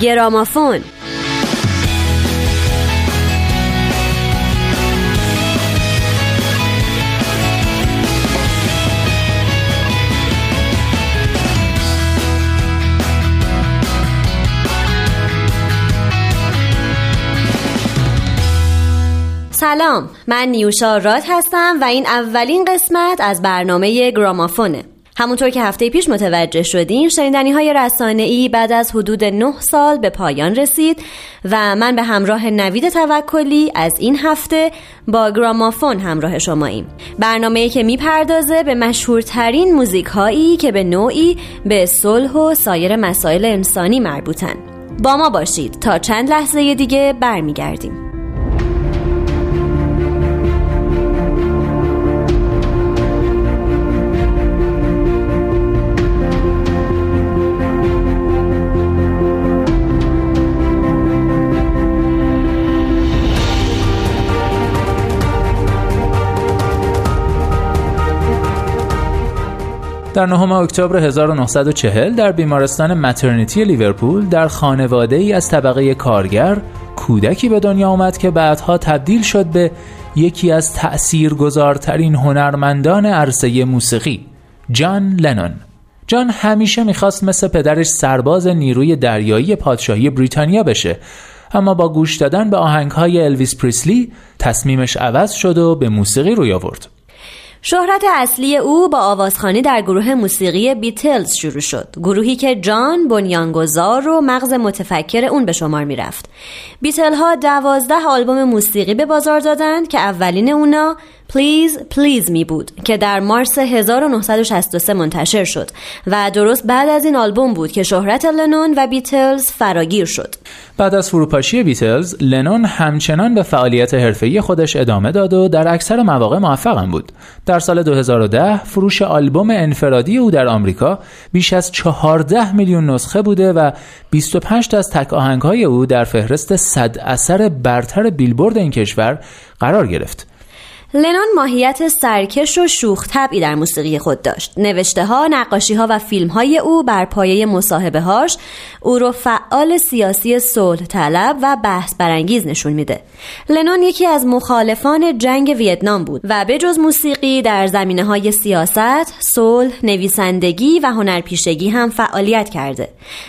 گرامافون. سلام من نیوشا رات هستم و این اولین قسمت از برنامه گرامافونه. همونطور که هفته پیش متوجه شدیم شنیدنی های رسانه ای بعد از حدود 9 سال به پایان رسید و من به همراه نوید توکلی از این هفته با گرامافون همراه شماییم. برنامه که می‌پردازه به مشهورترین موزیک هایی که به نوعی به صلح و سایر مسائل انسانی مربوطن. با ما باشید. تا چند لحظه دیگه برمیگردیم. در 9 اکتبر 1940 در بیمارستان مترنیتی لیورپول در خانواده ای از طبقه کارگر کودکی به دنیا آمد که بعدها تبدیل شد به یکی از تأثیرگذارترین هنرمندان عرصه موسیقی جان لنون. جان همیشه می‌خواست مثل پدرش سرباز نیروی دریایی پادشاهی بریتانیا بشه اما با گوش دادن به آهنگهای الویس پریسلی تصمیمش عوض شد و به موسیقی روی آورد. شهرت اصلی او با آوازخانی در گروه موسیقی بیتلز شروع شد. گروهی که جان بنیانگذار و مغز متفکر اون به شمار می‌رفت. بیتل ها دوازده آلبوم موسیقی به بازار دادند که اولین اونا Please Please Me بود که در مارس 1963 منتشر شد و درست بعد از این آلبوم بود که شهرت لنون و بیتلز فراگیر شد. بعد از فروپاشی بیتلز لنون همچنان به فعالیت حرفه‌ای خودش ادامه داد و در اکثر مواقع موفقم بود. در سال 2010 فروش آلبوم انفرادی او در آمریکا بیش از 14 میلیون نسخه بوده و 25 تا از تک آهنگ‌های او در فهرست 100 اثر برتر بیلبورد این کشور قرار گرفت. لنون ماهیت سرکش و شوخ طبعی در موسیقی خود داشت. نوشته ها، نقاشی ها و فیلم های او بر پایه مصاحبه هاش او رو فعال سیاسی صلح طلب و بحث برانگیز نشون میده. لنون یکی از مخالفان جنگ ویتنام بود و به جز موسیقی در زمینه های سیاست، صلح، نویسندگی و هنرپیشگی هم فعالیت کرده.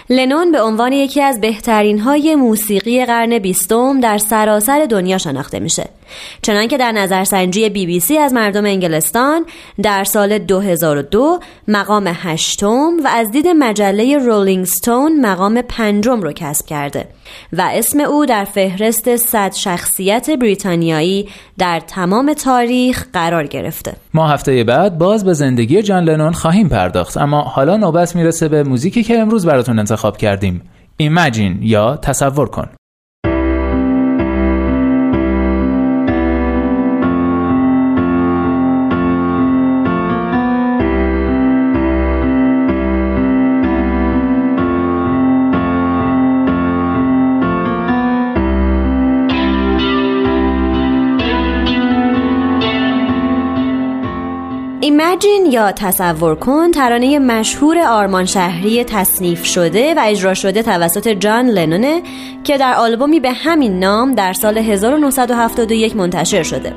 لنون به عنوان یکی از بهترین های موسیقی قرن بیستم در سراسر دنیا شناخته میشه. چنانکه در نظرسنجی بی بی سی از مردم انگلستان در سال 2002 مقام هشتم و از دید مجله رولینگ ستون مقام پنجم رو کسب کرده و اسم او در فهرست صد شخصیت بریتانیایی در تمام تاریخ قرار گرفته. ما هفته بعد باز به زندگی جان لنون خواهیم پرداخت اما حالا نوبت می‌رسه به موزیکی که امروز براتون انتخاب کردیم. ایمجین یا تصور کن. ایمجین یا تصور کن ترانه مشهور آرمان شهری تصنیف شده و اجرا شده توسط جان لنونه که در آلبومی به همین نام در سال 1971 منتشر شده.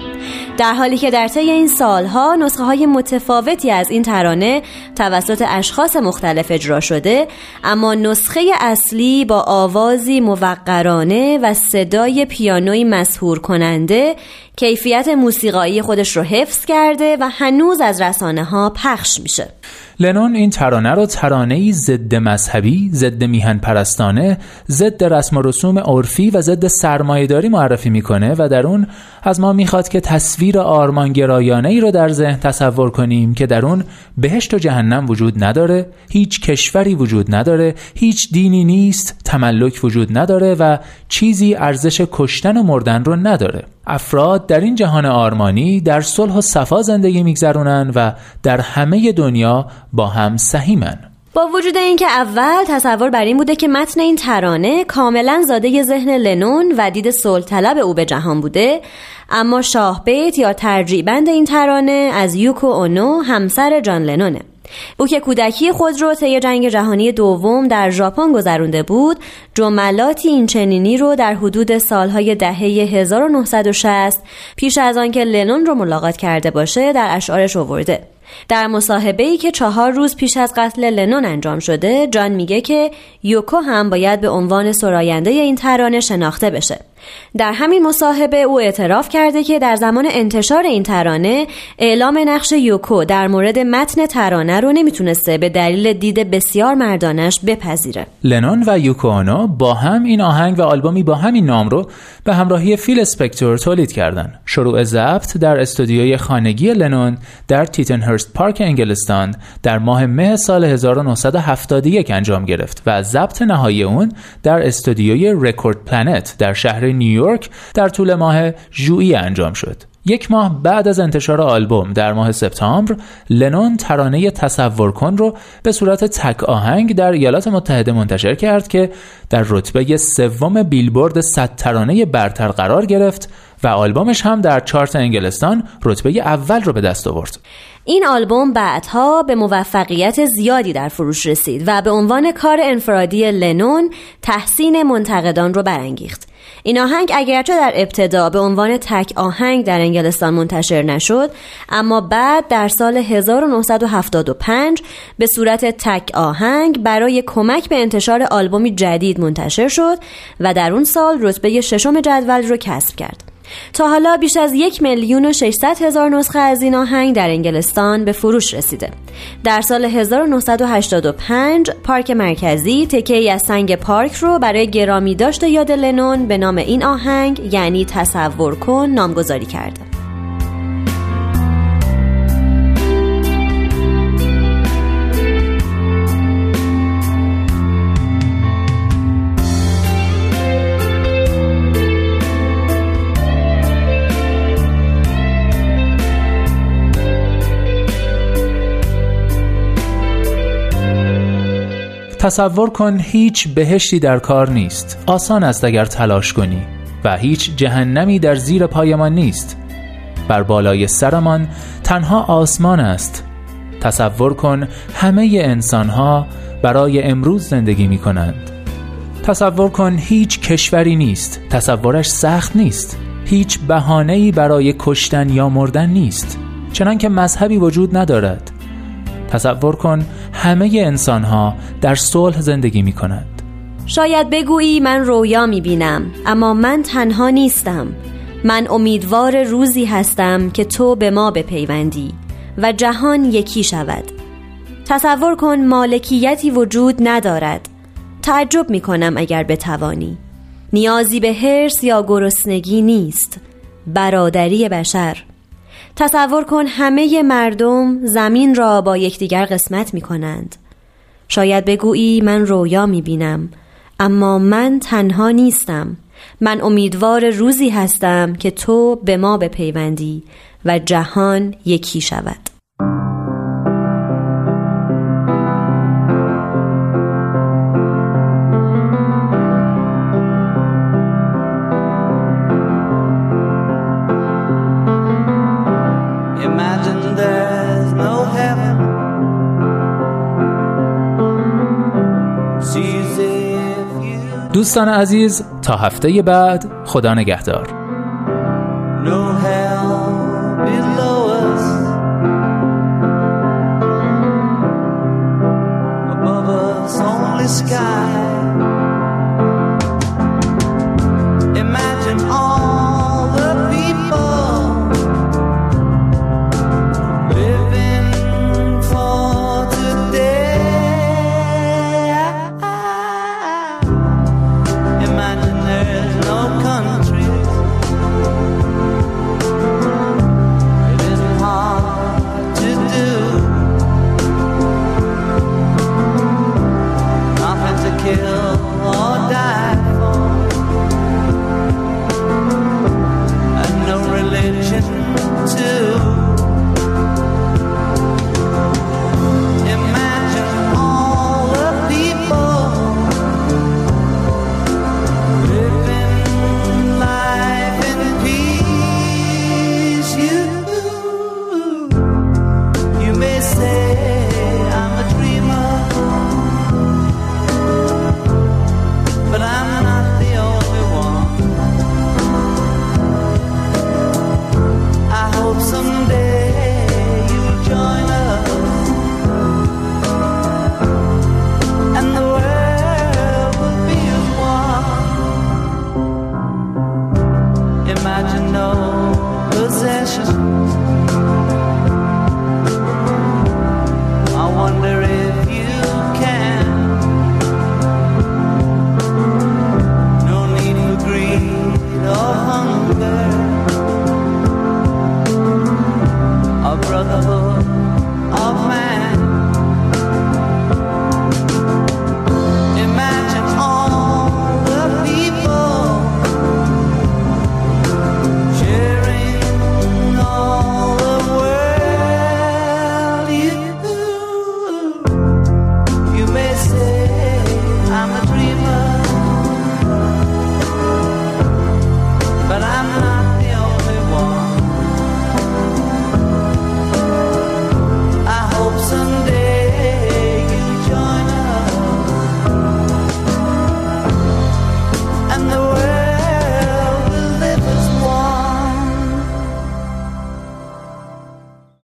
در حالی که در طی این سالها نسخه های متفاوتی از این ترانه توسط اشخاص مختلف اجرا شده اما نسخه اصلی با آوازی موقرانه و صدای پیانوی مسهور کننده کیفیت موسیقایی خودش رو حفظ کرده و هنوز از رسانه ها پخش میشه. لنون این ترانه رو ترانه ای ضد مذهبی، ضد میهن پرستانه، ضد رسم و رسوم عرفی و ضد سرمایهداری معرفی می‌کنه و در اون از ما می‌خواد که تصویر آرمانگرایانه ای رو در ذهن تصور کنیم که در اون بهشت و جهنم وجود نداره، هیچ کشوری وجود نداره، هیچ دینی نیست، تملک وجود نداره و چیزی ارزش کشتن و مردن رو نداره. افراد در این جهان آرمانی در صلح و صفا زندگی میگذرونن و در همه دنیا با هم سهیمن با وجود اینکه اول تصور بر این بوده که متن این ترانه کاملا زاده ذهن لنون و دید صلح او به جهان بوده اما شاه بیت یا ترجیع بند این ترانه از یوکو اونو همسر جان لنونه. او که کودکی خود رو طی جنگ جهانی دوم در ژاپن گذرونده بود جملاتی این چنینی رو در حدود سالهای دهه 1960 پیش از آنکه لنون رو ملاقات کرده باشه در اشعارش آورده. در مصاحبه ای که چهار روز پیش از قتل لنون انجام شده جان میگه که یوکو هم باید به عنوان سراینده این ترانه شناخته بشه در همین مصاحبه او اعتراف کرده که در زمان انتشار این ترانه اعلام نقش یوکو در مورد متن ترانه رو نمی‌تونسته به دلیل دید بسیار مردانش بپذیره لنون و یوکو اونو با هم این آهنگ و آلبومی با همین نام رو به همراهی فیل اسپکتور تولید کردند. شروع ضبط در استودیوی خانگی لنون در تیتنهرست پارک انگلستان در ماه مه سال 1971 انجام گرفت و ضبط نهایی اون در استودیوی Record Plant در شهر نیویورک در طول ماه ژوئیه انجام شد. یک ماه بعد از انتشار آلبوم در ماه سپتامبر لنون ترانه تصور کن رو به صورت تک آهنگ در ایالات متحده منتشر کرد که در رتبه سوم بیلبورد 100 ترانه برتر قرار گرفت و آلبومش هم در چارت انگلستان رتبه اول رو به دست آورد. این آلبوم بعدها به موفقیت زیادی در فروش رسید و به عنوان کار انفرادی لنون تحسین منتقدان رو برانگیخت. این آهنگ اگرچه در ابتدا به عنوان تک آهنگ در انگلستان منتشر نشد اما بعد در سال 1975 به صورت تک آهنگ برای کمک به انتشار آلبومی جدید منتشر شد و در اون سال رتبه ششم جدول رو کسب کرد. تا حالا بیش از یک میلیون و 600 هزار نسخه از این آهنگ در انگلستان به فروش رسیده. در سال 1985 پارک مرکزی تکه ای از سنگ پارک رو برای گرامی داشت یاد لنون به نام این آهنگ یعنی تصور کن نامگذاری کرده. تصور کن هیچ بهشتی در کار نیست. آسان است اگر تلاش کنی و هیچ جهنمی در زیر پایمان نیست. بر بالای سرمان تنها آسمان است. تصور کن همه انسانها برای امروز زندگی می کنند تصور کن هیچ کشوری نیست. تصورش سخت نیست. هیچ بهانه‌ای برای کشتن یا مردن نیست. چنانکه مذهبی وجود ندارد. تصور کن همه انسان ها در صلح زندگی می کنند شاید بگویی من رویا می بینم اما من تنها نیستم. من امیدوار روزی هستم که تو به ما بپیوندی و جهان یکی شود. تصور کن مالکیتی وجود ندارد. تعجب می کنم اگر بتوانی. نیازی به حرس یا گرسنگی نیست. برادری بشر. تصور کن همه مردم زمین را با یکدیگر قسمت می کنند. شاید بگویی من رویا می بینم اما من تنها نیستم من امیدوار روزی هستم که تو به ما بپیوندی و جهان یکی شود دوستان عزیز تا هفته بعد خدا نگهدار. Sky.